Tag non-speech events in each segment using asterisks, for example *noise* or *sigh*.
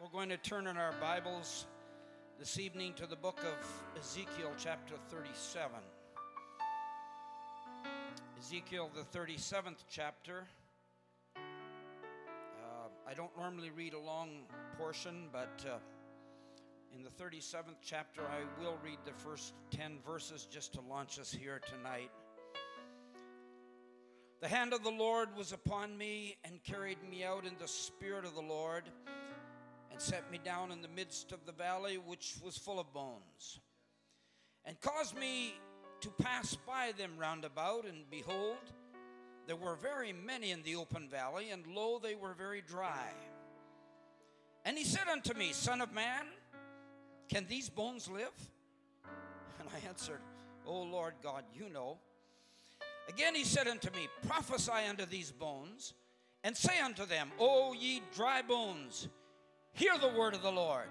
we're going to turn in our Bibles this evening to the book of Ezekiel, chapter 37. Ezekiel, the 37th chapter. Uh, I don't normally read a long portion, but uh, in the 37th chapter, I will read the first 10 verses just to launch us here tonight. The hand of the Lord was upon me and carried me out in the spirit of the Lord set me down in the midst of the valley, which was full of bones, and caused me to pass by them round about. And behold, there were very many in the open valley, and lo, they were very dry. And he said unto me, Son of man, can these bones live? And I answered, O Lord God, you know. Again he said unto me, Prophesy unto these bones, and say unto them, O ye dry bones, hear the word of the Lord.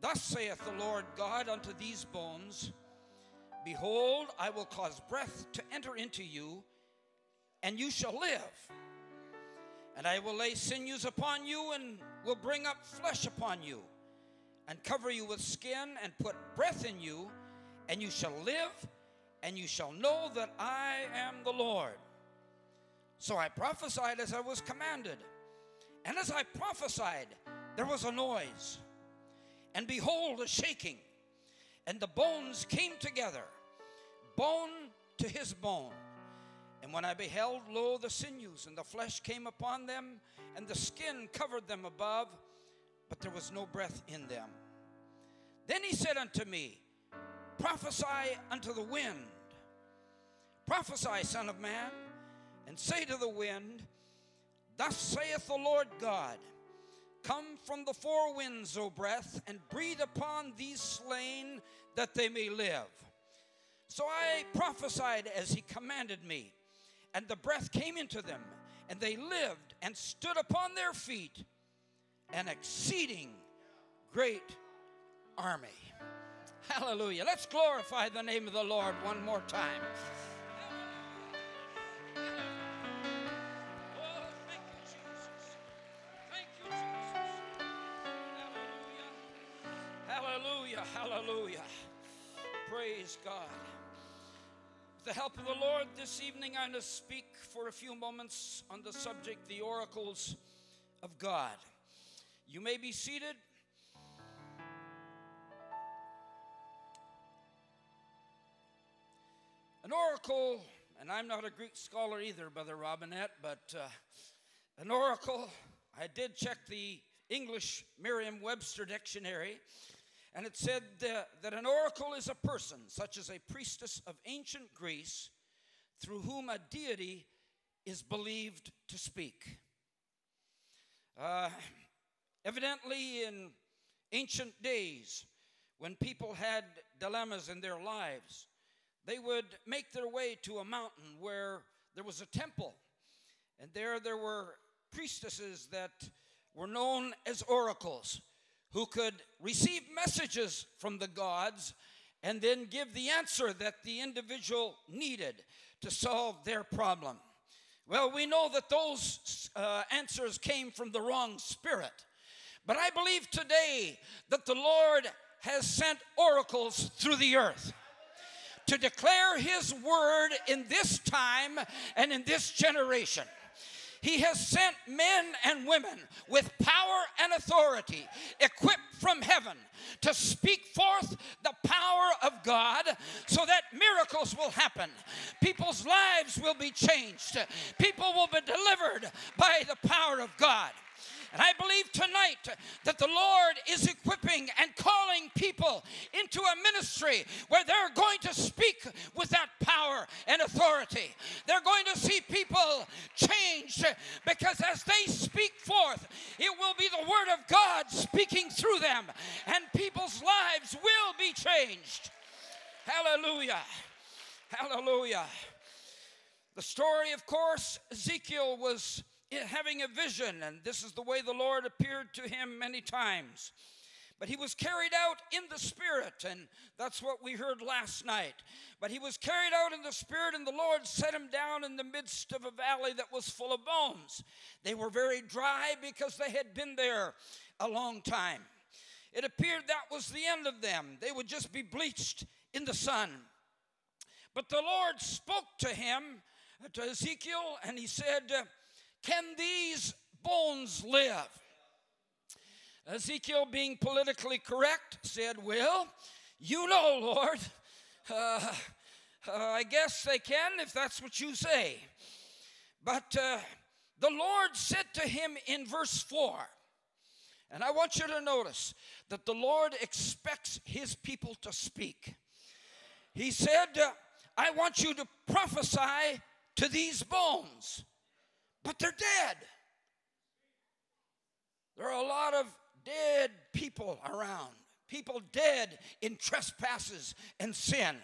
Thus saith the Lord God unto these bones, Behold, I will cause breath to enter into you, and you shall live. And I will lay sinews upon you, and will bring up flesh upon you, and cover you with skin, and put breath in you, and you shall live and you shall know that I am the Lord. So I prophesied as I was commanded. And as I prophesied, there was a noise. And behold, a shaking. And the bones came together, bone to his bone. And when I beheld, lo, the sinews and the flesh came upon them, and the skin covered them above, but there was no breath in them. Then he said unto me, Prophesy unto the wind. Prophesy, Son of Man, and say to the wind, Thus saith the Lord God Come from the four winds, O breath, and breathe upon these slain that they may live. So I prophesied as he commanded me, and the breath came into them, and they lived and stood upon their feet, an exceeding great army. Hallelujah. Let's glorify the name of the Lord one more time. Hallelujah. Hallelujah. Praise God. With the help of the Lord, this evening I'm going to speak for a few moments on the subject, the oracles of God. You may be seated. An oracle, and I'm not a Greek scholar either, Brother Robinette, but uh, an oracle, I did check the English Merriam Webster dictionary, and it said that an oracle is a person, such as a priestess of ancient Greece, through whom a deity is believed to speak. Uh, evidently, in ancient days, when people had dilemmas in their lives, they would make their way to a mountain where there was a temple. And there there were priestesses that were known as oracles who could receive messages from the gods and then give the answer that the individual needed to solve their problem. Well, we know that those uh, answers came from the wrong spirit. But I believe today that the Lord has sent oracles through the earth to declare his word in this time and in this generation. He has sent men and women with power and authority, equipped from heaven, to speak forth the power of God so that miracles will happen. People's lives will be changed. People will be delivered by the power of God. And I believe tonight that the Lord is equipping and calling people into a ministry where they're going to speak with that power and authority. They're going to see people changed because as they speak forth, it will be the Word of God speaking through them, and people's lives will be changed. Hallelujah. Hallelujah. The story, of course, Ezekiel was having a vision, and this is the way the Lord appeared to him many times. But he was carried out in the Spirit, and that's what we heard last night. But he was carried out in the Spirit, and the Lord set him down in the midst of a valley that was full of bones. They were very dry because they had been there a long time. It appeared that was the end of them, they would just be bleached in the sun. But the Lord spoke to him, uh, to Ezekiel, and he said, uh, Can these bones live? Ezekiel, being politically correct, said, Well, you know, Lord. Uh, uh, I guess they can if that's what you say. But uh, the Lord said to him in verse 4, and I want you to notice that the Lord expects his people to speak. He said, I want you to prophesy to these bones, but they're dead. There are a lot of dead people around, people dead in trespasses and sin,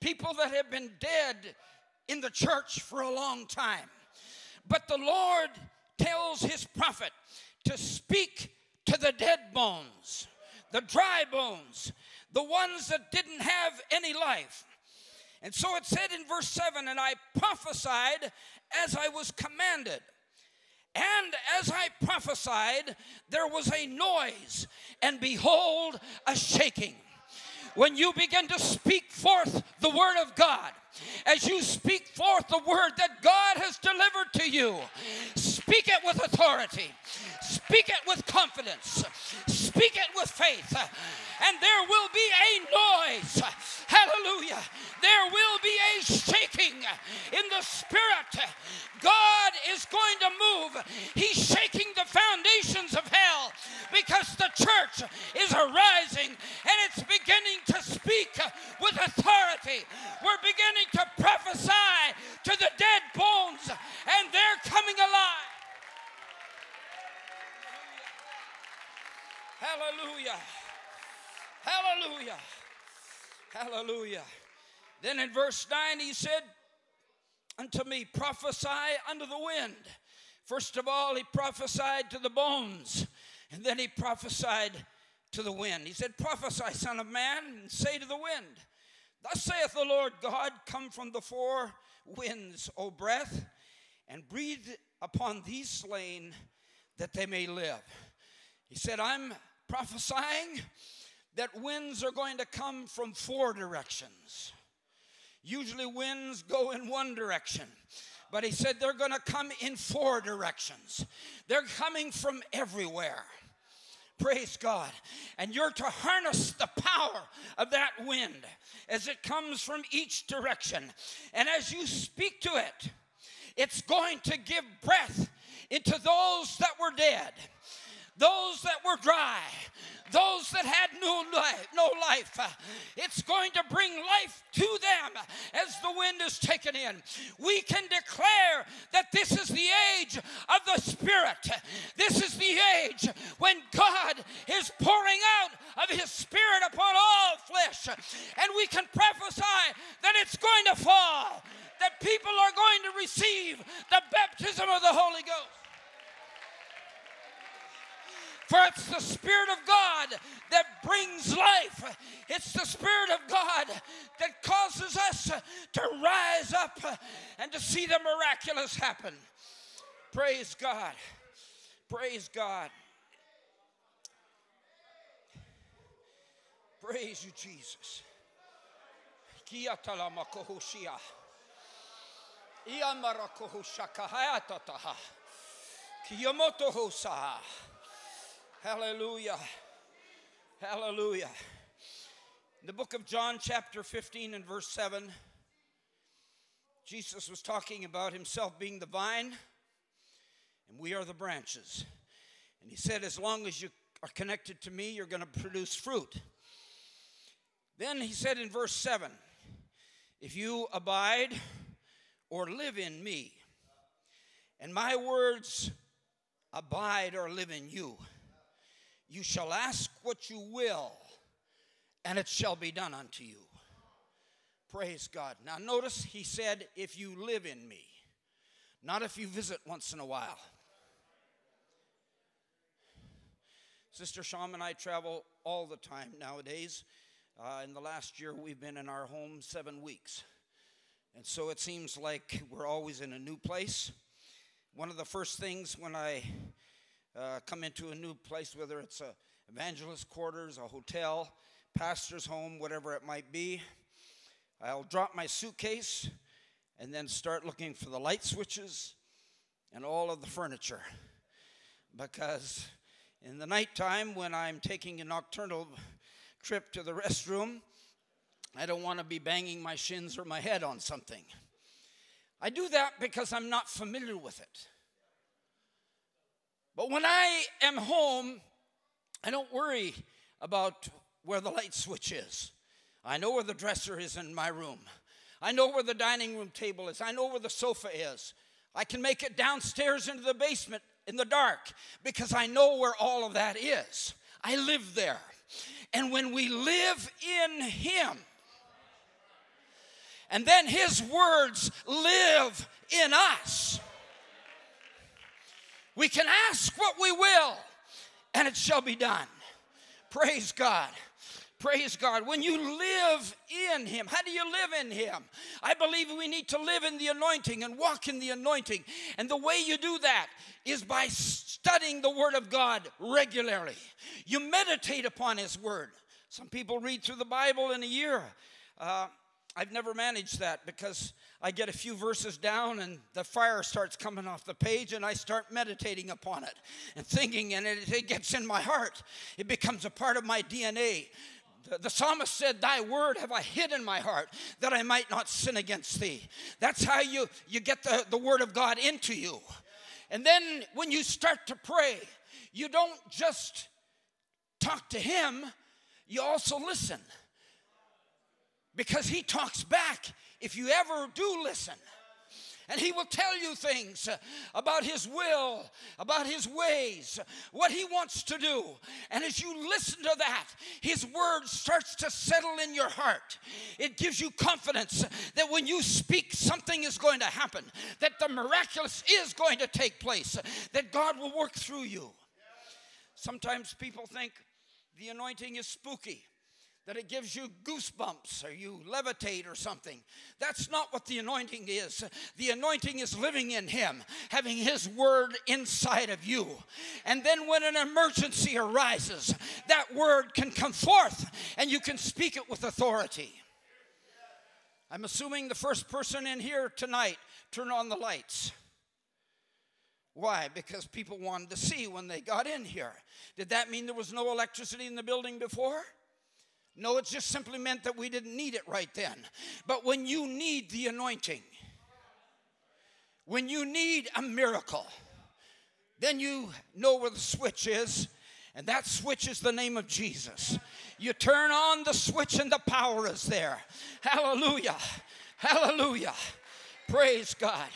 people that have been dead in the church for a long time. But the Lord tells his prophet to speak to the dead bones, the dry bones, the ones that didn't have any life. And so it said in verse 7 And I prophesied as I was commanded. And as I prophesied, there was a noise, and behold, a shaking. When you begin to speak forth the word of God, as you speak forth the word that God has delivered to you, speak it with authority, speak it with confidence, speak it with faith, and there will be a noise. Hallelujah. There will be a shaking in the spirit. God is going to move. He's shaking the foundations of hell because the church is arising and it's beginning to speak with authority. We're beginning to prophesy to the dead bones and they're coming alive. Hallelujah. Hallelujah. Hallelujah. Then in verse 9, he said unto me, Prophesy unto the wind. First of all, he prophesied to the bones, and then he prophesied to the wind. He said, Prophesy, son of man, and say to the wind, Thus saith the Lord God, Come from the four winds, O breath, and breathe upon these slain that they may live. He said, I'm prophesying that winds are going to come from four directions. Usually, winds go in one direction. But he said they're going to come in four directions. They're coming from everywhere. Praise God. And you're to harness the power of that wind as it comes from each direction. And as you speak to it, it's going to give breath into those that were dead those that were dry, those that had no life, no life. It's going to bring life to them as the wind is taken in. We can declare that this is the age of the Spirit. This is the age when God is pouring out of His Spirit upon all flesh. And we can prophesy that it's going to fall, that people are going to receive the baptism of the Holy Ghost. For it's the Spirit of God that brings life. It's the Spirit of God that causes us to rise up and to see the miraculous happen. Praise God. Praise God. Praise you, Jesus. Kiyamoto hosaha. Hallelujah. Hallelujah. In the book of John, chapter 15, and verse 7, Jesus was talking about himself being the vine, and we are the branches. And he said, As long as you are connected to me, you're going to produce fruit. Then he said in verse 7 If you abide or live in me, and my words abide or live in you, you shall ask what you will, and it shall be done unto you. Praise God. Now, notice he said, if you live in me, not if you visit once in a while. Sister Shalm and I travel all the time nowadays. Uh, in the last year, we've been in our home seven weeks. And so it seems like we're always in a new place. One of the first things when I uh, come into a new place, whether it's a evangelist quarters, a hotel, pastor's home, whatever it might be, I'll drop my suitcase and then start looking for the light switches and all of the furniture. Because in the nighttime, when I'm taking a nocturnal trip to the restroom, I don't want to be banging my shins or my head on something. I do that because I'm not familiar with it. But when I am home, I don't worry about where the light switch is. I know where the dresser is in my room. I know where the dining room table is. I know where the sofa is. I can make it downstairs into the basement in the dark because I know where all of that is. I live there. And when we live in Him, and then His words live in us, we can ask what we will, and it shall be done. Praise God. Praise God. When you live in Him, how do you live in Him? I believe we need to live in the anointing and walk in the anointing. And the way you do that is by studying the Word of God regularly. You meditate upon His Word. Some people read through the Bible in a year. Uh, I've never managed that because I get a few verses down and the fire starts coming off the page and I start meditating upon it and thinking, and it, it gets in my heart. It becomes a part of my DNA. The, the psalmist said, Thy word have I hid in my heart that I might not sin against thee. That's how you, you get the, the word of God into you. And then when you start to pray, you don't just talk to Him, you also listen because he talks back if you ever do listen. And he will tell you things about his will, about his ways, what he wants to do. And as you listen to that, his word starts to settle in your heart. It gives you confidence that when you speak, something is going to happen, that the miraculous is going to take place, that God will work through you. Sometimes people think the anointing is spooky that it gives you goosebumps or you levitate or something. That's not what the anointing is. The anointing is living in Him, having His word inside of you. And then when an emergency arises, that word can come forth and you can speak it with authority. I'm assuming the first person in here tonight turn on the lights. Why? Because people wanted to see when they got in here. Did that mean there was no electricity in the building before? No, it just simply meant that we didn't need it right then. But when you need the anointing, when you need a miracle, then you know where the switch is, and that switch is the name of Jesus. You turn on the switch, and the power is there. Hallelujah! Hallelujah! Praise God!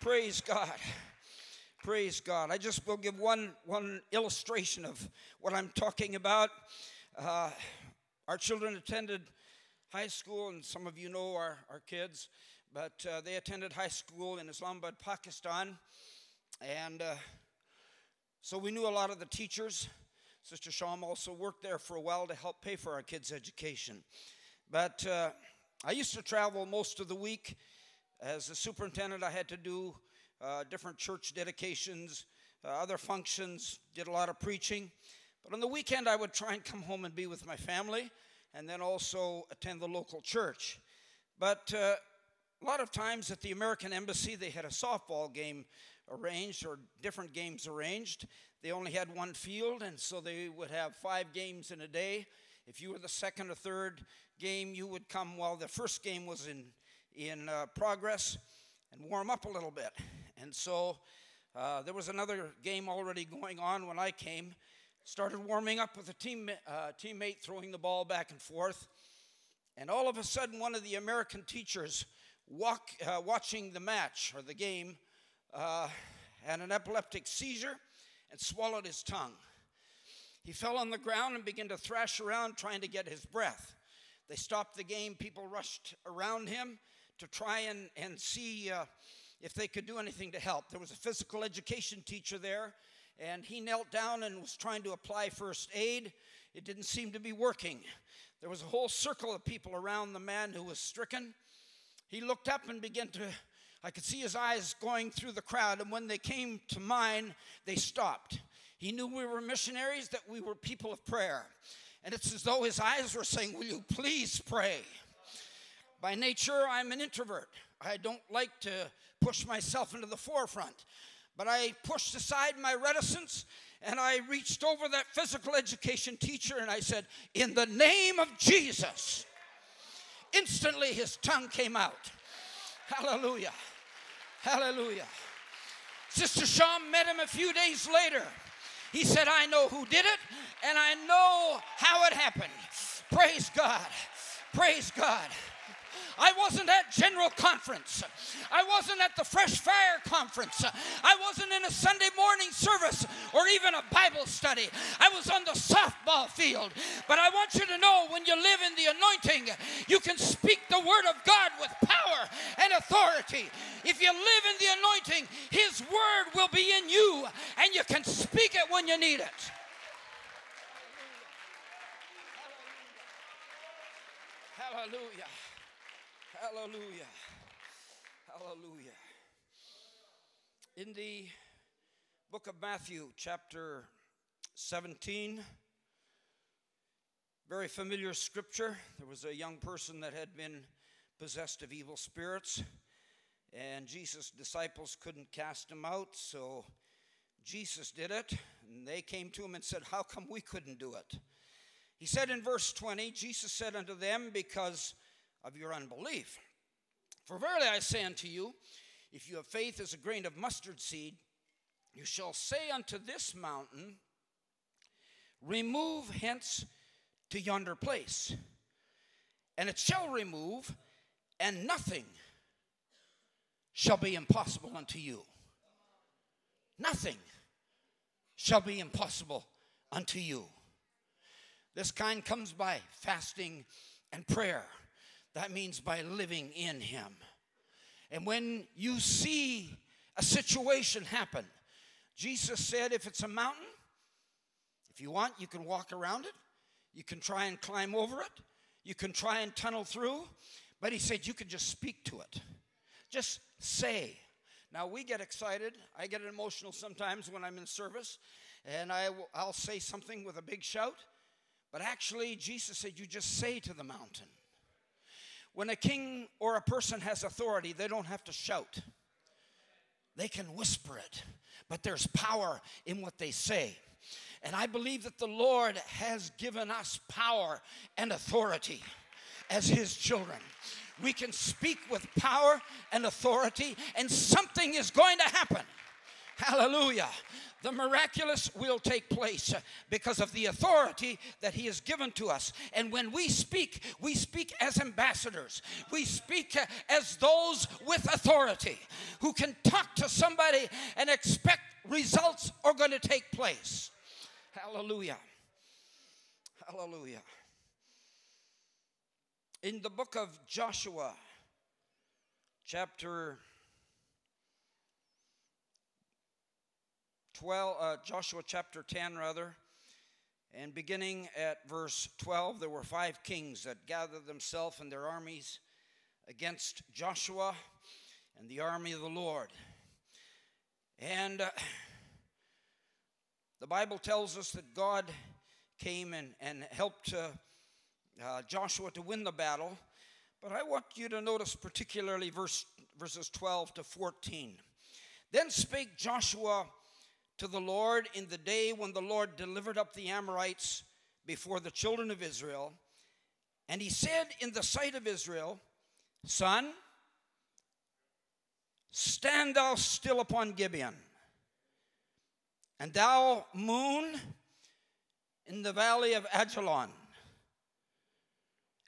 Praise God! Praise God. I just will give one, one illustration of what I'm talking about. Uh, our children attended high school, and some of you know our, our kids, but uh, they attended high school in Islamabad, Pakistan. And uh, so we knew a lot of the teachers. Sister Shalm also worked there for a while to help pay for our kids' education. But uh, I used to travel most of the week. As a superintendent, I had to do uh, different church dedications, uh, other functions, did a lot of preaching. But on the weekend, I would try and come home and be with my family and then also attend the local church. But uh, a lot of times at the American Embassy, they had a softball game arranged or different games arranged. They only had one field, and so they would have five games in a day. If you were the second or third game, you would come while the first game was in, in uh, progress and warm up a little bit. And so uh, there was another game already going on when I came, started warming up with a team, uh, teammate throwing the ball back and forth. And all of a sudden, one of the American teachers walk, uh, watching the match or the game uh, had an epileptic seizure and swallowed his tongue. He fell on the ground and began to thrash around trying to get his breath. They stopped the game. People rushed around him to try and, and see uh, if they could do anything to help. There was a physical education teacher there and he knelt down and was trying to apply first aid. It didn't seem to be working. There was a whole circle of people around the man who was stricken. He looked up and began to, I could see his eyes going through the crowd, and when they came to mine, they stopped. He knew we were missionaries, that we were people of prayer. And it's as though his eyes were saying, Will you please pray? By nature, I'm an introvert. I don't like to push myself into the forefront. But I pushed aside my reticence and I reached over that physical education teacher and I said, In the name of Jesus. Instantly his tongue came out. Hallelujah. Hallelujah. Sister Shalm met him a few days later. He said, I know who did it and I know how it happened. Praise God. Praise God. I wasn't at General Conference. I wasn't at the Fresh Fire Conference. I wasn't in a Sunday morning service or even a Bible study. I was on the softball field. But I want you to know when you live in the anointing, you can speak the word of God with power and authority. If you live in the anointing, His word will be in you and you can speak it when you need it. Hallelujah. Hallelujah. Hallelujah. In the book of Matthew, chapter 17, very familiar scripture. There was a young person that had been possessed of evil spirits, and Jesus' disciples couldn't cast him out, so Jesus did it. And they came to him and said, How come we couldn't do it? He said in verse 20, Jesus said unto them, Because of your unbelief. For verily I say unto you, if you have faith as a grain of mustard seed, you shall say unto this mountain, Remove hence to yonder place, and it shall remove, and nothing shall be impossible unto you. Nothing shall be impossible unto you. This kind comes by fasting and prayer. That means by living in Him. And when you see a situation happen, Jesus said, if it's a mountain, if you want, you can walk around it, you can try and climb over it, you can try and tunnel through, but He said, you can just speak to it. Just say. Now, we get excited. I get emotional sometimes when I'm in service, and I, I'll say something with a big shout. But actually, Jesus said, You just say to the mountain. When a king or a person has authority, they don't have to shout, they can whisper it, but there's power in what they say. And I believe that the Lord has given us power and authority as His children. We can speak with power and authority, and something is going to happen. Hallelujah the miraculous will take place because of the authority that He has given to us. And when we speak, we speak as ambassadors, we speak as those with authority who can talk to somebody and expect results are going to take place. Hallelujah. Hallelujah. In the book of Joshua, chapter 12, uh, Joshua chapter 10, rather, and beginning at verse 12, there were five kings that gathered themselves and their armies against Joshua and the army of the Lord. And uh, the Bible tells us that God came and, and helped uh, uh, Joshua to win the battle. But I want you to notice particularly verse, verses 12 to 14. Then spake Joshua to the Lord in the day when the Lord delivered up the Amorites before the children of Israel. And he said in the sight of Israel, Sun, stand thou still upon Gibeon, and thou, moon, in the valley of Ajalon.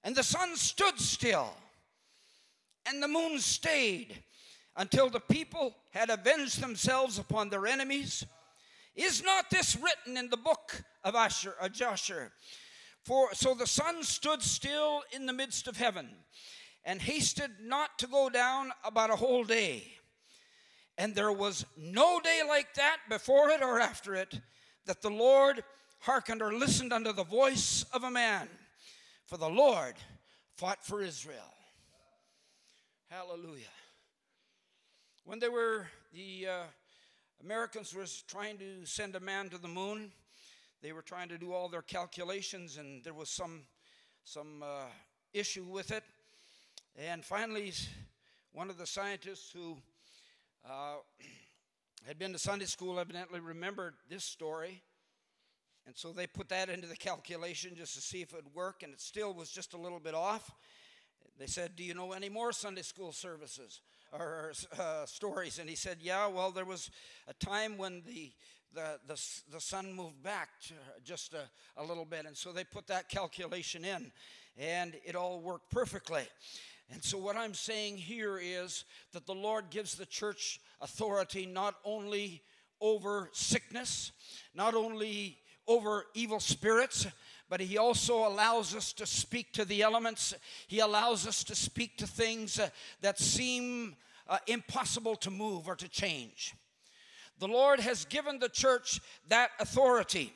And the sun stood still, and the moon stayed until the people had avenged themselves upon their enemies is not this written in the book of Jasher, of Joshua? For so the sun stood still in the midst of heaven, and hasted not to go down about a whole day. And there was no day like that before it or after it that the Lord hearkened or listened unto the voice of a man. For the Lord fought for Israel. Hallelujah. When they were, the uh, Americans were trying to send a man to the moon, they were trying to do all their calculations, and there was some, some uh, issue with it. And finally, one of the scientists who uh, had been to Sunday school evidently remembered this story. And so they put that into the calculation just to see if it would work, and it still was just a little bit off. They said, Do you know any more Sunday school services or uh, stories? And he said, Yeah, well, there was a time when the the, the, the sun moved back just a, a little bit. And so they put that calculation in, and it all worked perfectly. And so, what I'm saying here is that the Lord gives the church authority not only over sickness, not only over evil spirits, but He also allows us to speak to the elements. He allows us to speak to things uh, that seem uh, impossible to move or to change. The Lord has given the church that authority.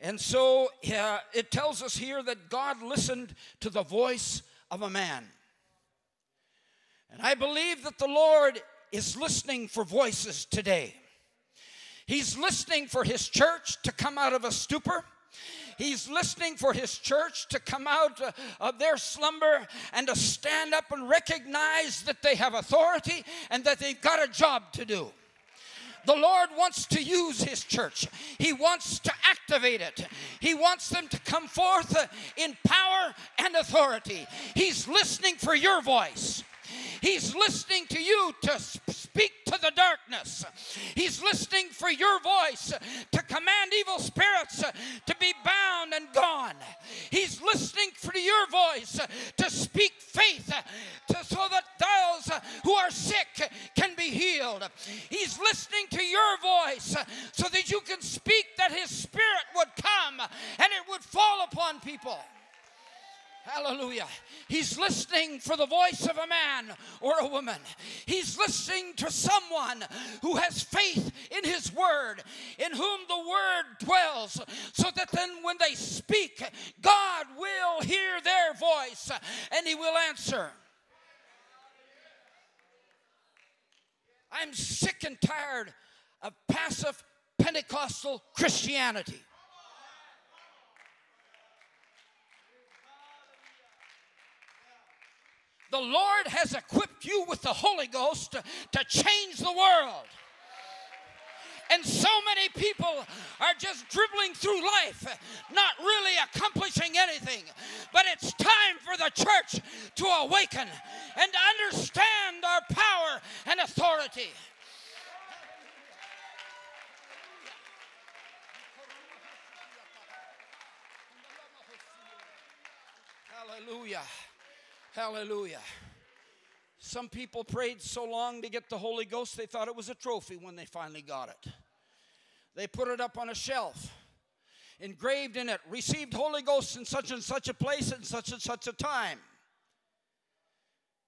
And so uh, it tells us here that God listened to the voice of a man. And I believe that the Lord is listening for voices today. He's listening for his church to come out of a stupor. He's listening for his church to come out uh, of their slumber and to stand up and recognize that they have authority and that they've got a job to do. The Lord wants to use His church, He wants to activate it, He wants them to come forth in power and authority. He's listening for your voice. He's listening to you to speak to the darkness. He's listening for your voice to command evil spirits to be bound and gone. He's listening for your voice to speak faith to, so that those who are sick can be healed. He's listening to your voice so that you can speak that His Spirit would come and it would fall upon people. Hallelujah. He's listening for the voice of a man or a woman. He's listening to someone who has faith in his word, in whom the word dwells, so that then when they speak, God will hear their voice and he will answer. I'm sick and tired of passive Pentecostal Christianity. The Lord has equipped you with the Holy Ghost to, to change the world. And so many people are just dribbling through life, not really accomplishing anything. But it's time for the church to awaken and understand our power and authority. Hallelujah. Hallelujah. Some people prayed so long to get the Holy Ghost, they thought it was a trophy when they finally got it. They put it up on a shelf, engraved in it, received Holy Ghost in such and such a place and such and such a time.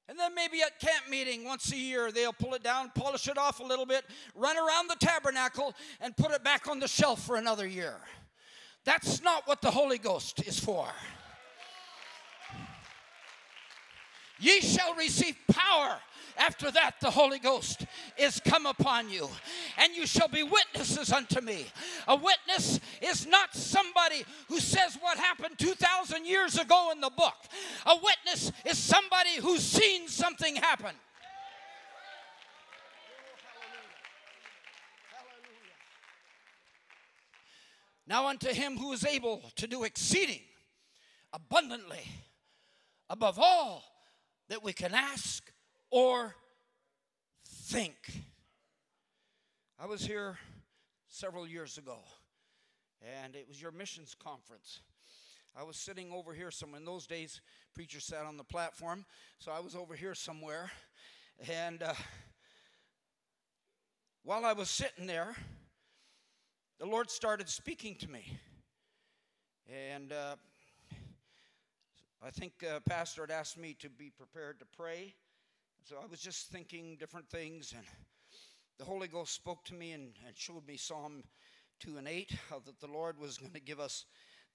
And then maybe at camp meeting once a year, they'll pull it down, polish it off a little bit, run around the tabernacle, and put it back on the shelf for another year. That's not what the Holy Ghost is for. Ye shall receive power. After that, the Holy Ghost is come upon you, and you shall be witnesses unto me. A witness is not somebody who says what happened 2,000 years ago in the book, a witness is somebody who's seen something happen. Now, unto him who is able to do exceeding abundantly above all that we can ask or think. I was here several years ago, and it was your missions conference. I was sitting over here somewhere. In those days, preachers sat on the platform, so I was over here somewhere. And uh, while I was sitting there, the Lord started speaking to me. And uh, I think uh, Pastor had asked me to be prepared to pray. So I was just thinking different things, and the Holy Ghost spoke to me and, and showed me Psalm 2 and 8, how that the Lord was going to give us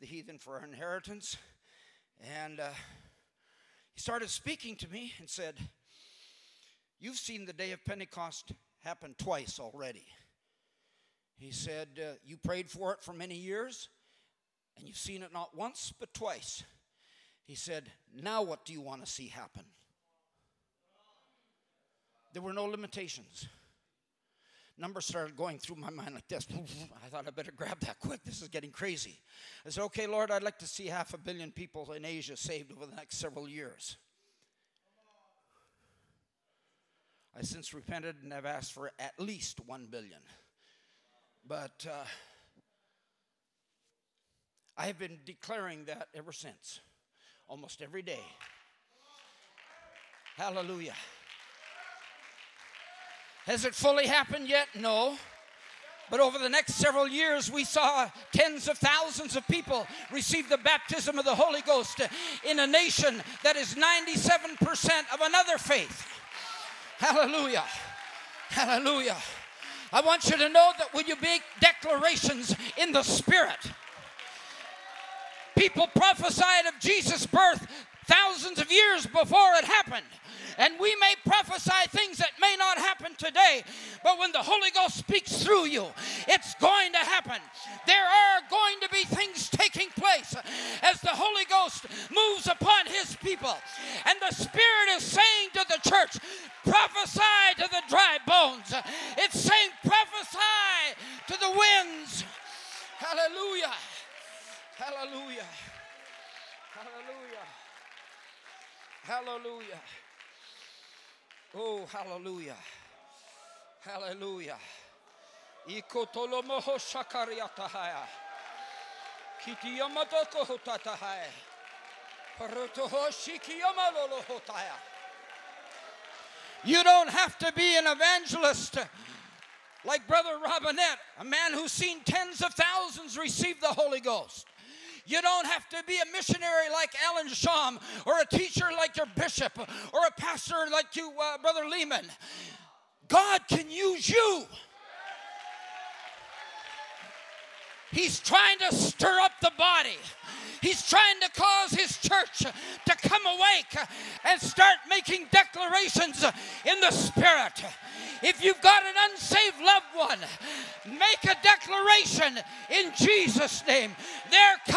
the heathen for our inheritance. And uh, he started speaking to me and said, You've seen the day of Pentecost happen twice already. He said, uh, You prayed for it for many years, and you've seen it not once, but twice. He said, Now what do you want to see happen? There were no limitations. Numbers started going through my mind like this. *laughs* I thought I better grab that quick. This is getting crazy. I said, Okay, Lord, I'd like to see half a billion people in Asia saved over the next several years. I since repented and have asked for at least one billion. But uh, I have been declaring that ever since, almost every day. Hallelujah. Has it fully happened yet? No. But over the next several years, we saw tens of thousands of people receive the baptism of the Holy Ghost in a nation that is 97% of another faith. Hallelujah. Hallelujah. I want you to know that when you make declarations in the Spirit, people prophesied of Jesus' birth thousands of years before it happened. And we may prophesy things that may not happen today, but when the Holy Ghost speaks through you, it's going to happen. There are going to be things taking place as the Holy Ghost moves upon his people. And the Spirit is saying to the church, prophesy to the dry bones. It's saying, prophesy to the winds. Hallelujah. Hallelujah. Hallelujah. Hallelujah. Oh, hallelujah. Hallelujah. Ikotolomoho shakariatahaya. Kitiyamatoko hotatahaya. Parotoho shikiyamalolotaya. You don't have to be an evangelist like Brother Robinette, a man who's seen tens of thousands receive the Holy Ghost. You don't have to be a missionary like Allan Shalm or a teacher like your bishop or a pastor like you, uh, Brother Lehman. God can use you. He's trying to stir up the body. He's trying to cause his church to come awake and start making declarations in the spirit. If you've got an unsaved loved one, make a declaration in Jesus' name. They're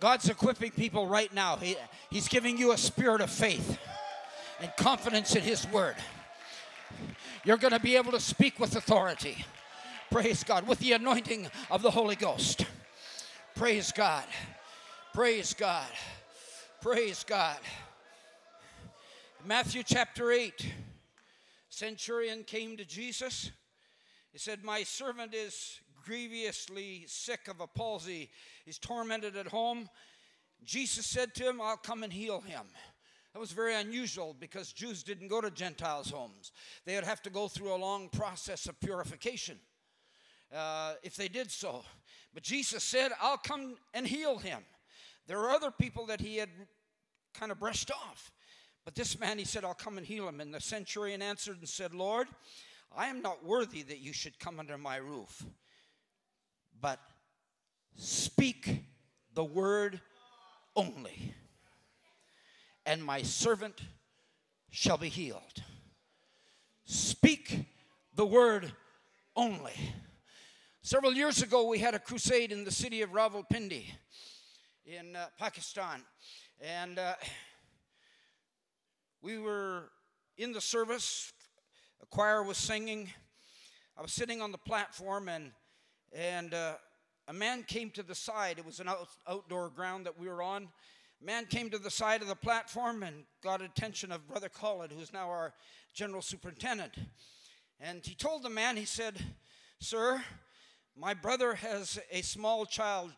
God's equipping people right now. He, he's giving you a spirit of faith and confidence in His word. You're going to be able to speak with authority. Praise God. With the anointing of the Holy Ghost. Praise God. Praise God. Praise God. Matthew chapter 8. Centurion came to Jesus. He said, My servant is grievously sick of a palsy. He's tormented at home. Jesus said to him, I'll come and heal him. That was very unusual because Jews didn't go to Gentiles' homes. They would have to go through a long process of purification uh, if they did so. But Jesus said, I'll come and heal him. There are other people that he had kind of brushed off. But this man, he said, I'll come and heal him. And the centurion answered and said, Lord, I am not worthy that you should come under my roof but speak the word only, and my servant shall be healed. Speak the word only. Several years ago, we had a crusade in the city of Rawalpindi in uh, Pakistan. And uh, we were in the service, a choir was singing. I was sitting on the platform, and, and uh, a man came to the side. It was an out, outdoor ground that we were on. A man came to the side of the platform and got attention of Brother Collett, who's now our general superintendent. And he told the man, he said, Sir, my brother has a small child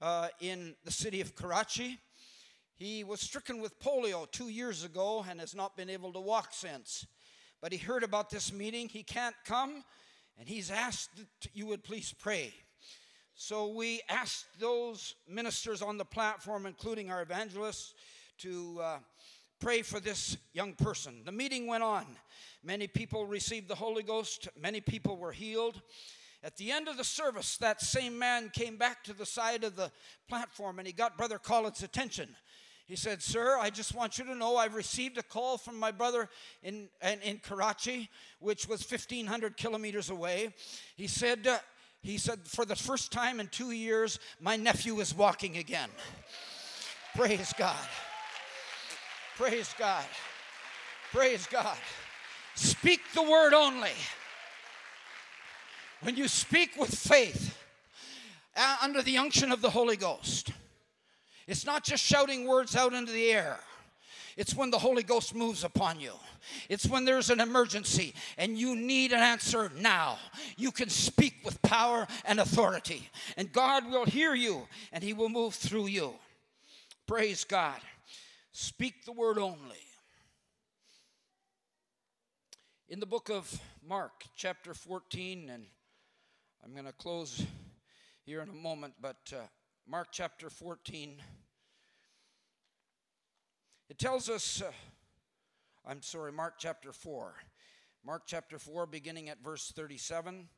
uh, in the city of Karachi. He was stricken with polio two years ago and has not been able to walk since. But he heard about this meeting. He can't come, and he's asked that you would please pray. So we asked those ministers on the platform, including our evangelists, to uh, pray for this young person. The meeting went on. Many people received the Holy Ghost, many people were healed. At the end of the service, that same man came back to the side of the platform and he got Brother Collett's attention. He said, Sir, I just want you to know I've received a call from my brother in, in, Karachi, which was 1,500 kilometers away. He said, uh, he said, for the first time in two years, my nephew is walking again. Praise God. Praise God. Praise God. Speak the word only. When you speak with faith uh, under the unction of the Holy Ghost, it's not just shouting words out into the air. It's when the Holy Ghost moves upon you. It's when there's an emergency and you need an answer now. You can speak with power and authority, and God will hear you and He will move through you. Praise God. Speak the word only. In the book of Mark, chapter 14, and I'm going to close here in a moment, but uh, Mark chapter 14. It tells us, uh, I'm sorry, Mark chapter 4. Mark chapter 4, beginning at verse 37.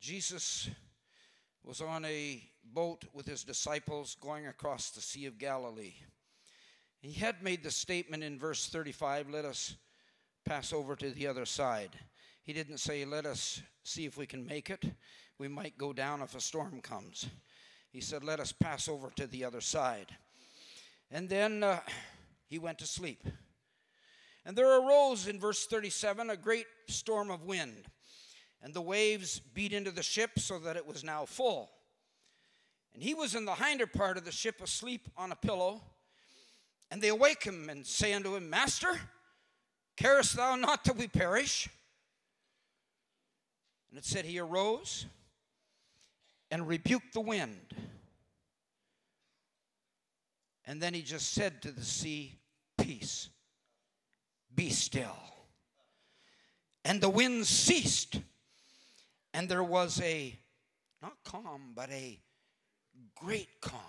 Jesus was on a boat with his disciples going across the Sea of Galilee. He had made the statement in verse 35 let us pass over to the other side. He didn't say, let us see if we can make it we might go down if a storm comes. He said, Let us pass over to the other side. And then uh, he went to sleep. And there arose in verse 37 a great storm of wind, and the waves beat into the ship so that it was now full. And he was in the hinder part of the ship asleep on a pillow. And they awake him and say unto him, Master, carest thou not that we perish? And it said, He arose and rebuked the wind. And then he just said to the sea, Peace, be still. And the wind ceased, and there was a, not calm, but a great calm.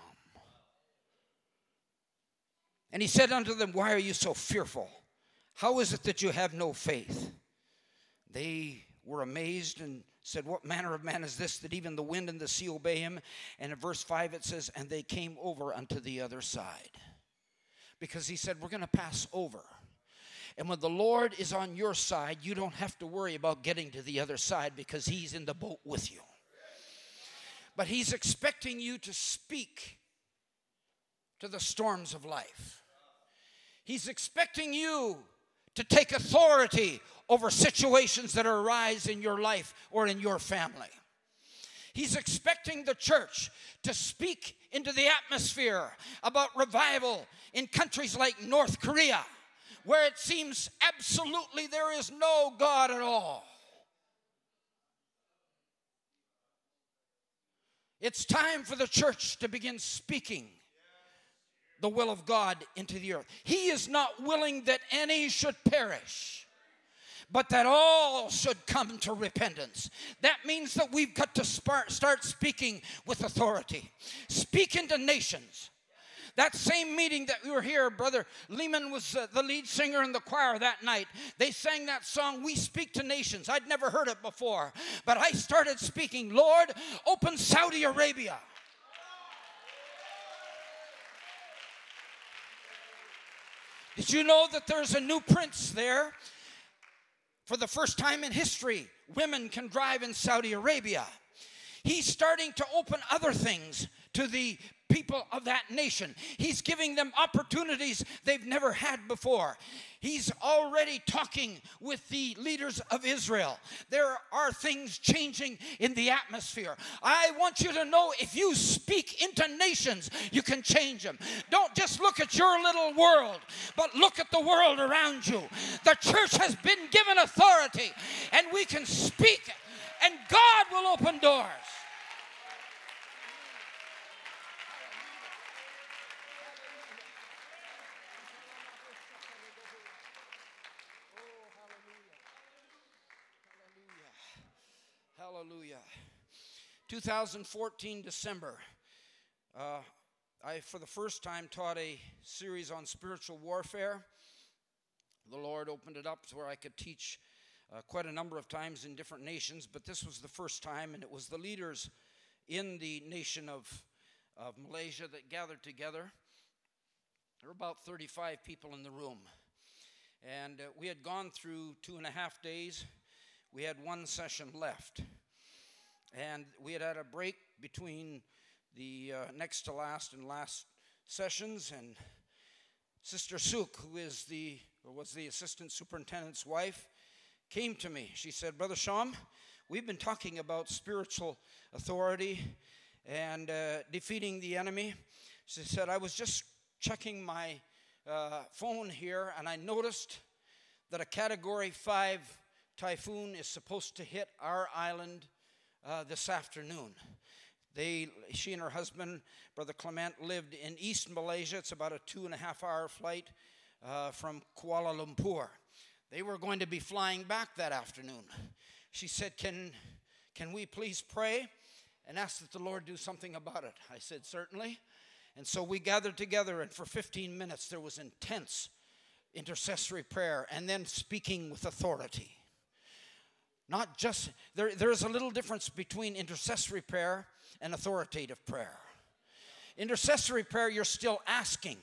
And he said unto them, Why are you so fearful? How is it that you have no faith? They were amazed and said, What manner of man is this that even the wind and the sea obey him? And in verse 5 it says, And they came over unto the other side. Because he said, We're going to pass over. And when the Lord is on your side, you don't have to worry about getting to the other side because he's in the boat with you. But he's expecting you to speak to the storms of life. He's expecting you to take authority over situations that arise in your life or in your family. He's expecting the church to speak into the atmosphere about revival in countries like North Korea, where it seems absolutely there is no God at all. It's time for the church to begin speaking the will of God into the earth. He is not willing that any should perish, but that all should come to repentance. That means that we've got to start speaking with authority. Speak into nations. That same meeting that we were here, Brother Lehman was uh, the lead singer in the choir that night. They sang that song, We Speak to Nations. I'd never heard it before, but I started speaking, Lord, open Saudi Arabia. Did you know that there's a new prince there? For the first time in history, women can drive in Saudi Arabia. He's starting to open other things to the people of that nation. He's giving them opportunities they've never had before. He's already talking with the leaders of Israel. There are things changing in the atmosphere. I want you to know if you speak into nations, you can change them. Don't just look at your little world, but look at the world around you. The church has been given authority, and we can speak, and God will open doors. Hallelujah. 2014, December. Uh, I, for the first time, taught a series on spiritual warfare. The Lord opened it up to where I could teach uh, quite a number of times in different nations, but this was the first time, and it was the leaders in the nation of, of Malaysia that gathered together. There were about 35 people in the room. And uh, we had gone through two and a half days. We had one session left. And we had had a break between the uh, next to last and last sessions. And Sister Suk, who is the, was the assistant superintendent's wife, came to me. She said, Brother Shalm, we've been talking about spiritual authority and uh, defeating the enemy. She said, I was just checking my uh, phone here and I noticed that a category 5 typhoon is supposed to hit our island uh, this afternoon. They, she and her husband, Brother Clement, lived in East Malaysia. It's about a two and a half hour flight uh, from Kuala Lumpur. They were going to be flying back that afternoon. She said, can, can we please pray and ask that the Lord do something about it? I said, Certainly. And so we gathered together, and for 15 minutes there was intense intercessory prayer and then speaking with authority. Not just, there, there's a little difference between intercessory prayer and authoritative prayer. Intercessory prayer, you're still asking.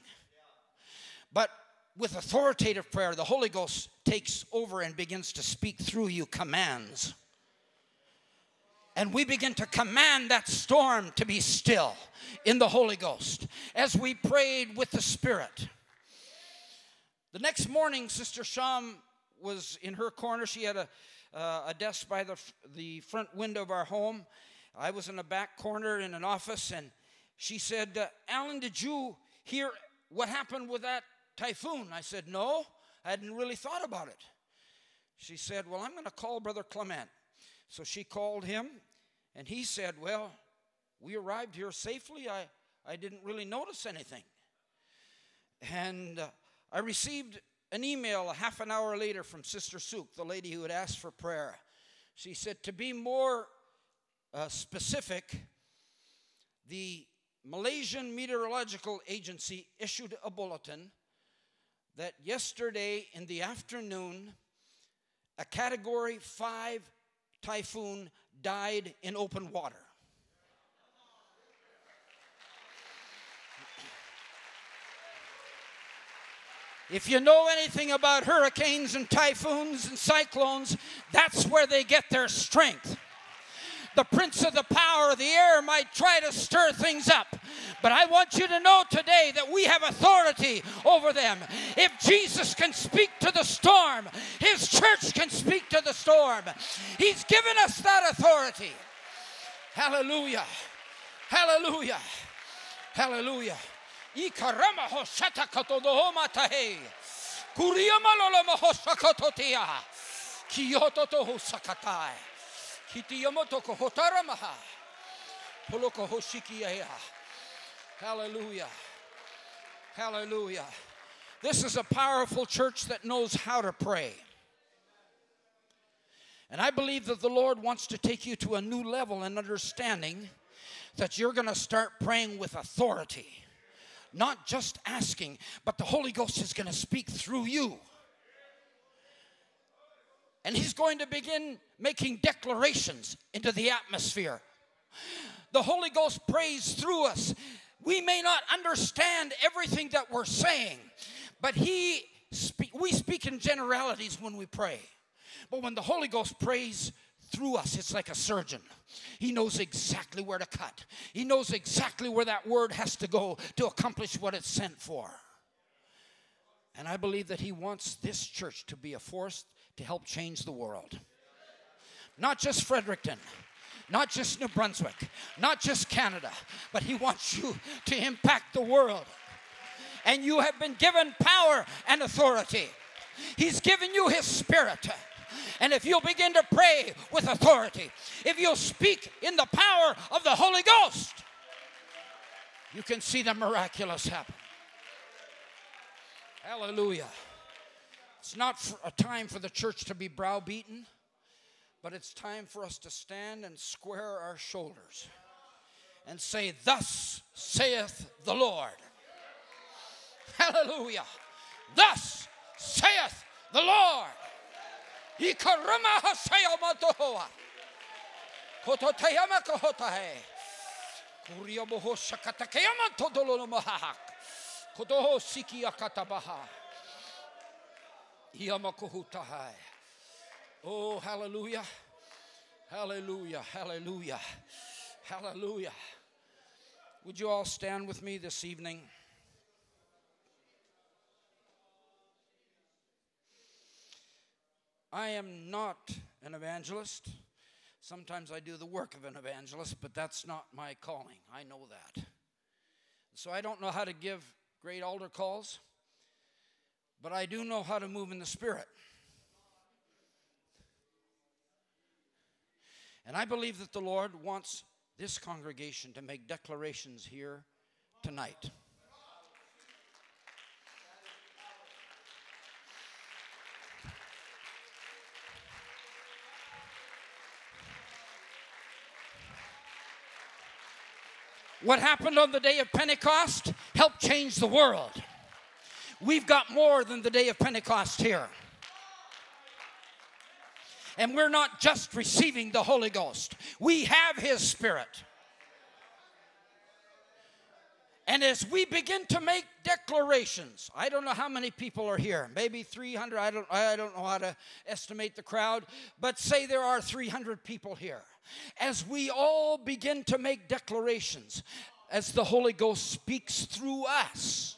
But with authoritative prayer, the Holy Ghost takes over and begins to speak through you commands. And we begin to command that storm to be still in the Holy Ghost as we prayed with the Spirit. The next morning, Sister Shalm was in her corner. She had a uh, a desk by the, the front window of our home. I was in a back corner in an office, and she said, uh, Allan, did you hear what happened with that typhoon? I said, No, I hadn't really thought about it. She said, Well, I'm going to call Brother Clement. So she called him, and he said, Well, we arrived here safely. I, I didn't really notice anything. And uh, I received an email a half an hour later from Sister Suk, the lady who had asked for prayer. She said, To be more uh, specific, the Malaysian Meteorological Agency issued a bulletin that yesterday in the afternoon, a category 5 typhoon died in open water. If you know anything about hurricanes and typhoons and cyclones, that's where they get their strength. The prince of the power of the air might try to stir things up, but I want you to know today that we have authority over them. If Jesus can speak to the storm, his church can speak to the storm. He's given us that authority. Hallelujah. Hallelujah. Hallelujah. Hallelujah. Hallelujah. This is a powerful church that knows how to pray. And I believe that the Lord wants to take you to a new level in understanding that you're going to start praying with authority not just asking, but the Holy Ghost is going to speak through you. And He's going to begin making declarations into the atmosphere. The Holy Ghost prays through us. We may not understand everything that we're saying, but He we speak in generalities when we pray. But when the Holy Ghost prays through us, it's like a surgeon. He knows exactly where to cut, He knows exactly where that word has to go to accomplish what it's sent for. And I believe that He wants this church to be a force to help change the world. Not just Fredericton, not just New Brunswick, not just Canada, but He wants you to impact the world. And you have been given power and authority. He's given you His Spirit. And if you'll begin to pray with authority, if you'll speak in the power of the Holy Ghost, you can see the miraculous happen. Hallelujah. It's not a time for the church to be browbeaten, but it's time for us to stand and square our shoulders and say, Thus saith the Lord. Hallelujah. Thus saith the Lord. Ikarama hasaya matohoa. Kototayama kohotahe. Kuria moho shakatakayama todolo mahahak. Kodoho siki akatabaha. Yamakohutahai. Oh, hallelujah. Hallelujah. Hallelujah. Hallelujah. Would you all stand with me this evening? I am not an evangelist. Sometimes I do the work of an evangelist, but that's not my calling. I know that. So I don't know how to give great altar calls, but I do know how to move in the Spirit. And I believe that the Lord wants this congregation to make declarations here tonight. What happened on the day of Pentecost helped change the world. We've got more than the day of Pentecost here. And we're not just receiving the Holy Ghost, we have His Spirit. And as we begin to make declarations, I don't know how many people are here. Maybe 300. I don't I don't know how to estimate the crowd, but say there are 300 people here. As we all begin to make declarations as the Holy Ghost speaks through us,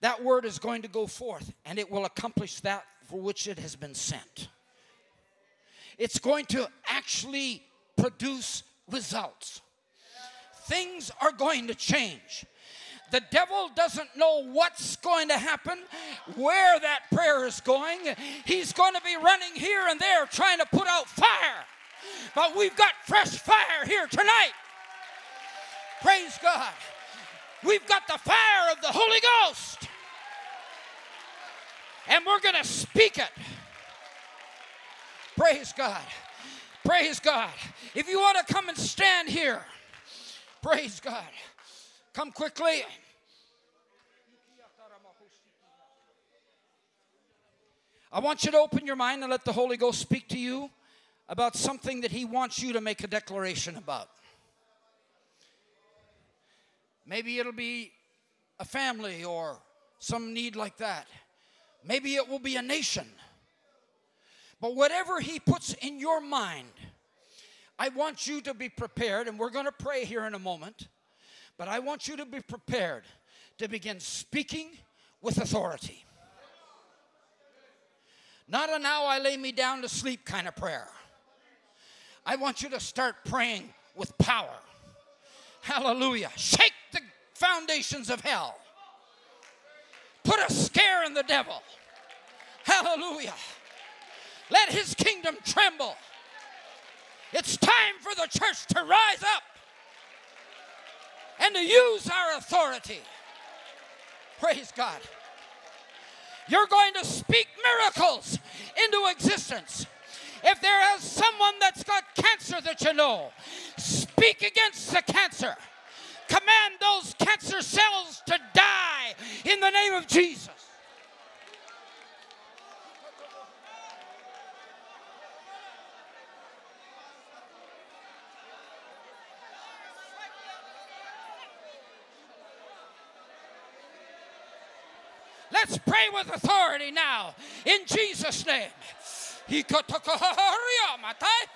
that word is going to go forth and it will accomplish that for which it has been sent. It's going to actually produce results things are going to change. The devil doesn't know what's going to happen, where that prayer is going. He's going to be running here and there trying to put out fire. But we've got fresh fire here tonight. Praise God. We've got the fire of the Holy Ghost. And we're going to speak it. Praise God. Praise God. If you want to come and stand here, Praise God. Come quickly. I want you to open your mind and let the Holy Ghost speak to you about something that He wants you to make a declaration about. Maybe it'll be a family or some need like that. Maybe it will be a nation. But whatever He puts in your mind, I want you to be prepared, and we're going to pray here in a moment, but I want you to be prepared to begin speaking with authority. Not a now I lay me down to sleep kind of prayer. I want you to start praying with power. Hallelujah. Shake the foundations of hell. Put a scare in the devil. Hallelujah. Let his kingdom tremble. It's time for the church to rise up and to use our authority. Praise God. You're going to speak miracles into existence. If there is someone that's got cancer that you know, speak against the cancer. Command those cancer cells to die in the name of Jesus. Let's pray with authority now in Jesus' name. Hikotokohoria matai.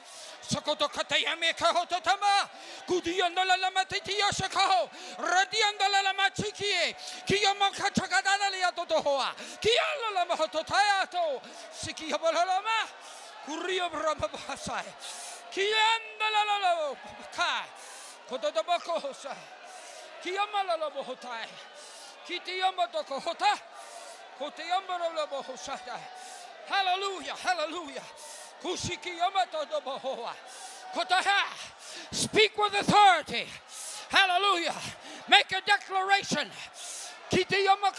Sokoto katayame kahototama. Kudiandola la matitio shakaho. Radiandola la machikie. Kiyama kachakadanalia totohoa. Kiala la mahototayato. Sikihabalama. Kurio brababasai. Kiandola la la kai. Kototobako hosa. Kiyama la la bohotai. Kitiyama toko Hallelujah, hallelujah. Speak with authority. Hallelujah. Make a declaration. Kitiyama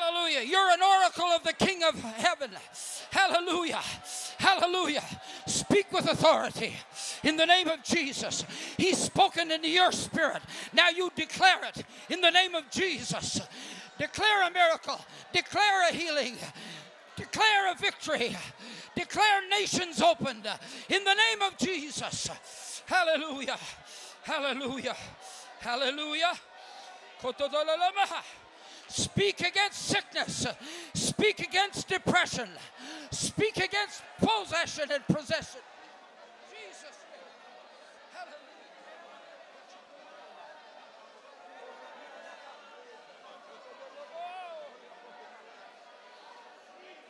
Hallelujah. You're an oracle of the King of heaven. Hallelujah. Hallelujah. Speak with authority in the name of Jesus. He's spoken into your spirit. Now you declare it in the name of Jesus. Declare a miracle. Declare a healing. Declare a victory. Declare nations opened in the name of Jesus. Hallelujah. Hallelujah. Hallelujah. Speak against sickness. Speak against depression. Speak against possession and possession. Jesus' name. Hallelujah.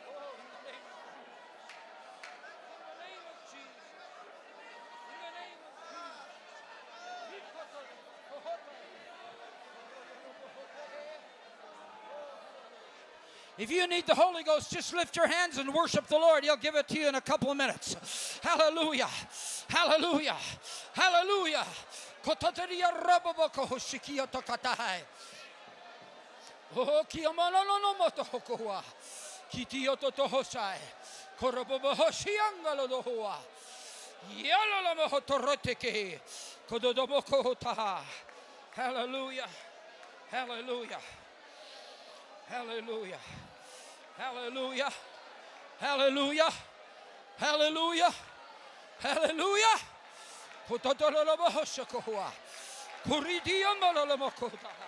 Oh, in the name of in the name of Jesus. In the name of Jesus. If you need the Holy Ghost, just lift your hands and worship the Lord. He'll give it to you in a couple of minutes. Hallelujah. Hallelujah. Hallelujah. Kotateria rababako hoshikia tokatahai. Oh, kiamalolo moto hokoa. Kitioto tohosai. Korobobo hoshiangalo dohoa. Yalala mohotoroteke. Kododoboko hotaha. Hallelujah. Hallelujah. Hallelujah. Hallelujah. Hallelujah. Hallelujah. Hallelujah. Kototololobohoshakohua. Kuridiamololomokotaha.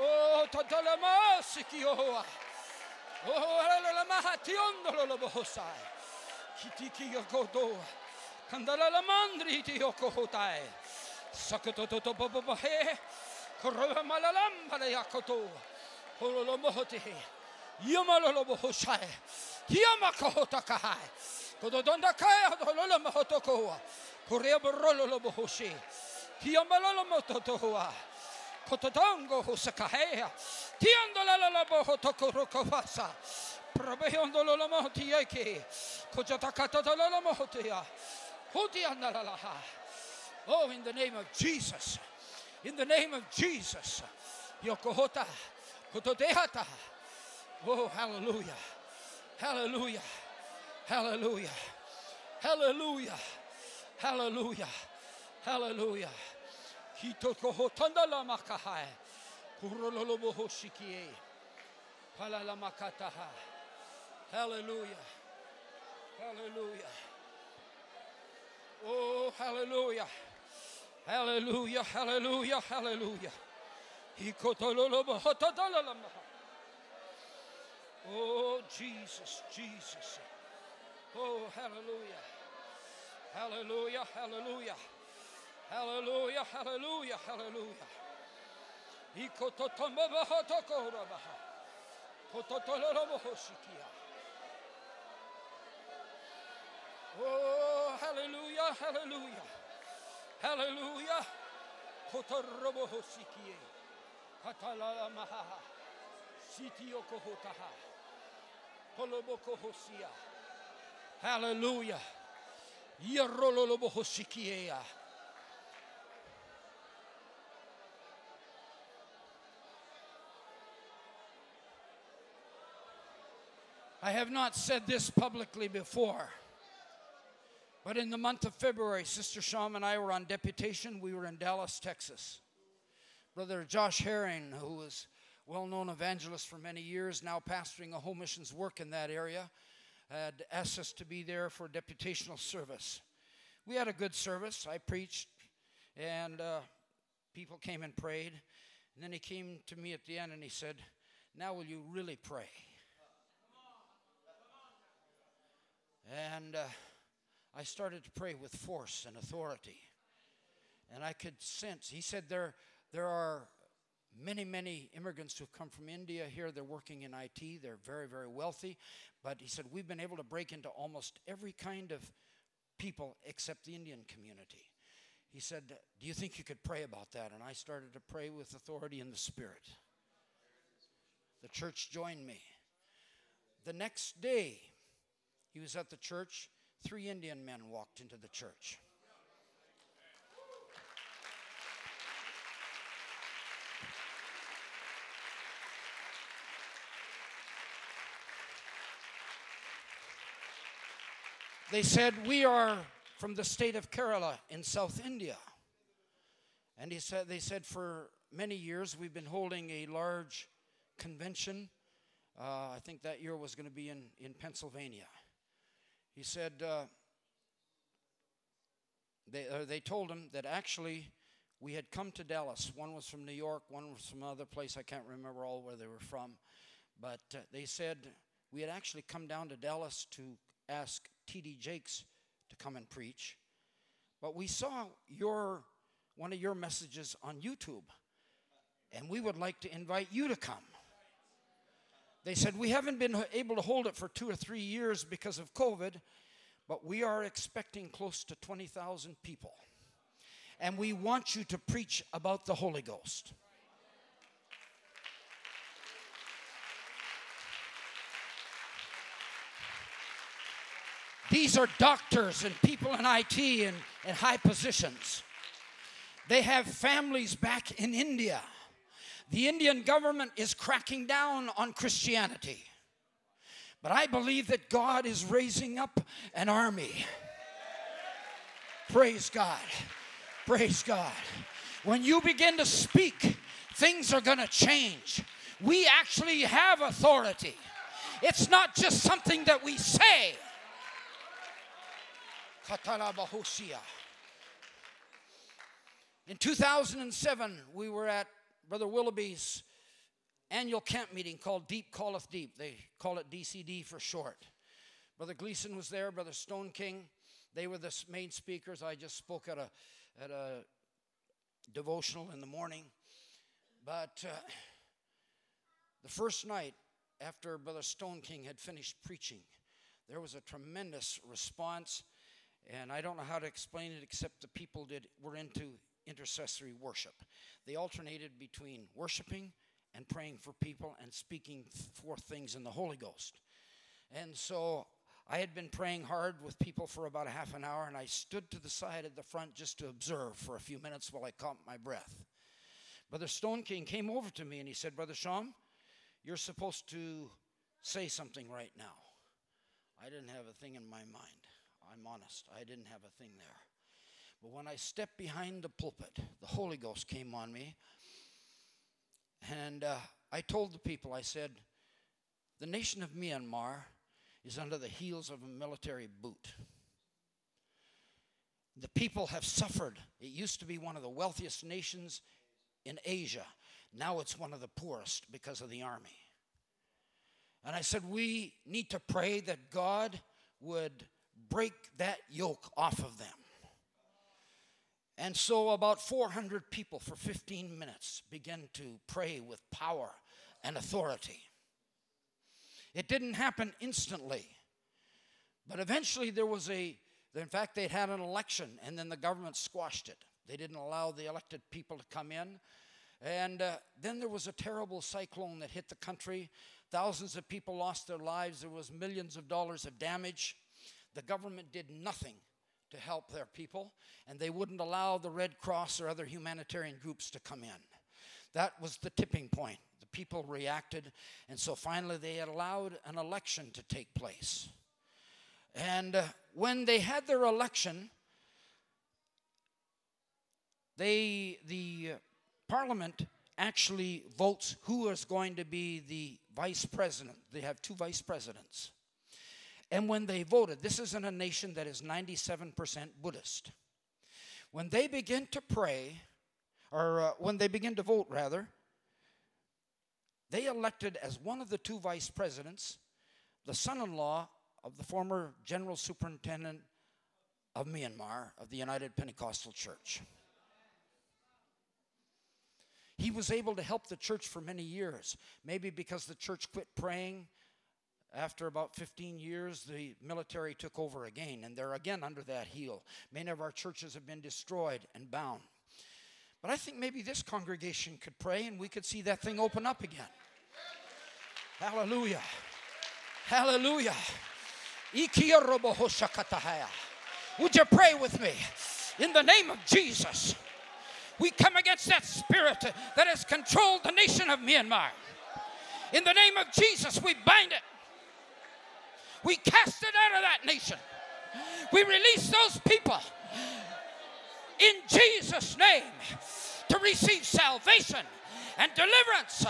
Oh, totolamasikiohua. Oh, hallelujah. Kitiki yokodo. Kandala mandri ti yokohotai. Sakototo bobohe. Korova malalamba le yakoto. Hololomohote. Yamalolobohoshai. Yamakohota kahai. Kododonda kaya hololomohotokoa. Korea borololobohoshi. Yamalolomototoa. Kototongo hosakahea. Tiandololobohotokorokofasa. Probeondololomohotieke. Kojotakatololomohotia. Hutiandalalaha. Oh, in the name of Jesus. In the name of Jesus. Yokohota. Kotodehata. Oh, hallelujah. Hallelujah. Hallelujah. Hallelujah. Hallelujah. Hallelujah. Hitokohotandala makahai. Kurololoboho shikie. Palalamakataha. Hallelujah. Hallelujah. Oh, hallelujah. Hallelujah. Hallelujah. Hallelujah. Hikotololobohotodololamaha. Oh, Jesus, Jesus. Oh, hallelujah. Hallelujah, hallelujah. Hallelujah, hallelujah, hallelujah. Ikototomobohotokorabaha. Kototololobohoshikia. Oh, hallelujah, hallelujah, hallelujah. Kotorobo hosikie. Katalala maha. Sitioko hotaha. Poloboko hosia. Hallelujah. I have not said this publicly before, but in the month of February, Sister Shalm and I were on deputation. We were in Dallas, Texas. Brother Josh Herring, who was well known evangelist for many years, now pastoring a home missions work in that area, had asked us to be there for deputational service. We had a good service. I preached, and uh, people came and prayed. And then he came to me at the end and he said, Now will you really pray? And uh, I started to pray with force and authority. And I could sense, he said, there, there are many, many immigrants who've come from India here. They're working in IT, they're very, very wealthy. But he said, we've been able to break into almost every kind of people except the Indian community. He said, Do you think you could pray about that? And I started to pray with authority in the Spirit. The church joined me. The next day, he was at the church. Three Indian men walked into the church. They said, We are from the state of Kerala in South India. And he said, they said, for many years we've been holding a large convention. Uh, I think that year was going to be in, in Pennsylvania. He said, uh, they, uh, they told him that actually we had come to Dallas. One was from New York, one was from another place. I can't remember all where they were from. But uh, they said we had actually come down to Dallas to ask T.D. Jakes to come and preach. But we saw your one of your messages on YouTube, and we would like to invite you to come. They said, We haven't been able to hold it for two or three years because of COVID, but we are expecting close to 20,000 people. And we want you to preach about the Holy Ghost. These are doctors and people in IT and, and high positions. They have families back in India. The Indian government is cracking down on Christianity. But I believe that God is raising up an army. Praise God. Praise God. When you begin to speak, things are going to change. We actually have authority. It's not just something that we say. In 2007, we were at Brother Willoughby's annual camp meeting called Deep Calleth Deep. They call it DCD for short. Brother Gleason was there, Brother Stoneking. They were the main speakers. I just spoke at a, at a devotional in the morning. But uh, the first night after Brother Stoneking had finished preaching, there was a tremendous response. And I don't know how to explain it except the people did were into intercessory worship. They alternated between worshiping and praying for people and speaking forth things in the Holy Ghost. And so I had been praying hard with people for about a half an hour, and I stood to the side at the front just to observe for a few minutes while I caught my breath. Brother Stoneking came over to me and he said, Brother Shalm, you're supposed to say something right now. I didn't have a thing in my mind. I'm honest. I didn't have a thing there. But when I stepped behind the pulpit, the Holy Ghost came on me. And uh, I told the people, I said, the nation of Myanmar is under the heels of a military boot. The people have suffered. It used to be one of the wealthiest nations in Asia. Now it's one of the poorest because of the army. And I said, we need to pray that God would break that yoke off of them. And so, about 400 people for 15 minutes began to pray with power and authority. It didn't happen instantly, but eventually there was a In fact, they'd had an election and then the government squashed it. They didn't allow the elected people to come in. And uh, then there was a terrible cyclone that hit the country. Thousands of people lost their lives. There was millions of dollars of damage. The government did nothing to help their people, and they wouldn't allow the Red Cross or other humanitarian groups to come in. That was the tipping point. The people reacted, and so finally they allowed an election to take place. And uh, when they had their election, they the uh, parliament actually votes who is going to be the vice president. They have two vice presidents. And when they voted, this is in a nation that is 97% Buddhist. When they begin to pray, or uh, when they begin to vote, rather, they elected as one of the two vice presidents the son in law of the former general superintendent of Myanmar of the United Pentecostal Church. He was able to help the church for many years, maybe because the church quit praying. After about 15 years, the military took over again, and they're again under that heel. Many of our churches have been destroyed and bound. But I think maybe this congregation could pray and we could see that thing open up again. Hallelujah. Hallelujah. Would you pray with me? In the name of Jesus, we come against that spirit that has controlled the nation of Myanmar. In the name of Jesus, we bind it. We cast it out of that nation. We release those people in Jesus' name to receive salvation and deliverance.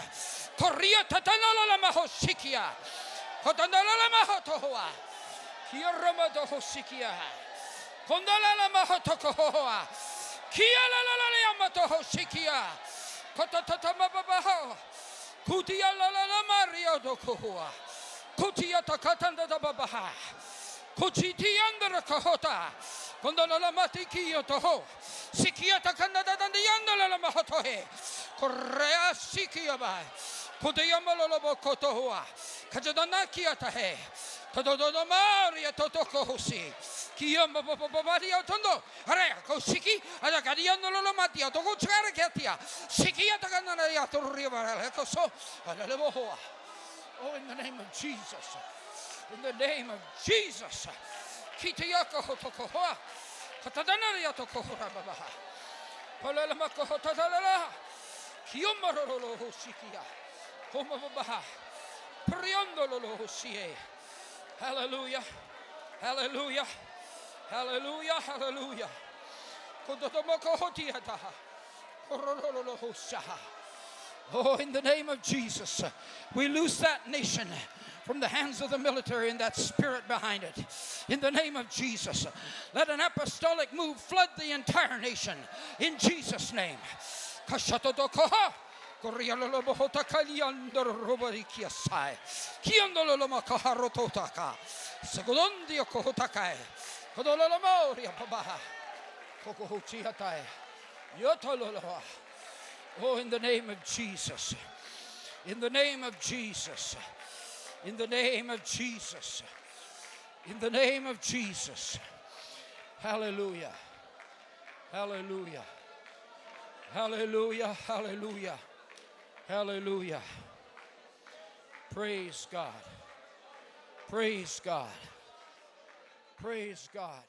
Kutia la la la mario do. Kutiata katanda da babaha. Kuchiti andara kahota. Kondola la matikiyo toho. Sikiata kanada dandi andala la mahotohe. Korea sikiyaba. Kudiyamalo lobo kotohua. Kajadanakiata he. Tododo Maria Totoko Hosi. Kiyamba Babaria Tondo. Area Kosiki. Adakariano Lolomatia. Togo Characatia. Sikia Taganaya Torriva. Coso. bohoa Oh in the name of Jesus. In the name of Jesus. Hosie. Hallelujah. Hallelujah. Hallelujah. Hallelujah. Oh, in the name of Jesus, we loose that nation from the hands of the military and that spirit behind it. In the name of Jesus, let an apostolic move flood the entire nation. In Jesus' name. Oh, in the name of Jesus. In the name of Jesus. In the name of Jesus. In the name of Jesus. Hallelujah. Hallelujah. Hallelujah. Hallelujah. Hallelujah. Praise God. Praise God. Praise God.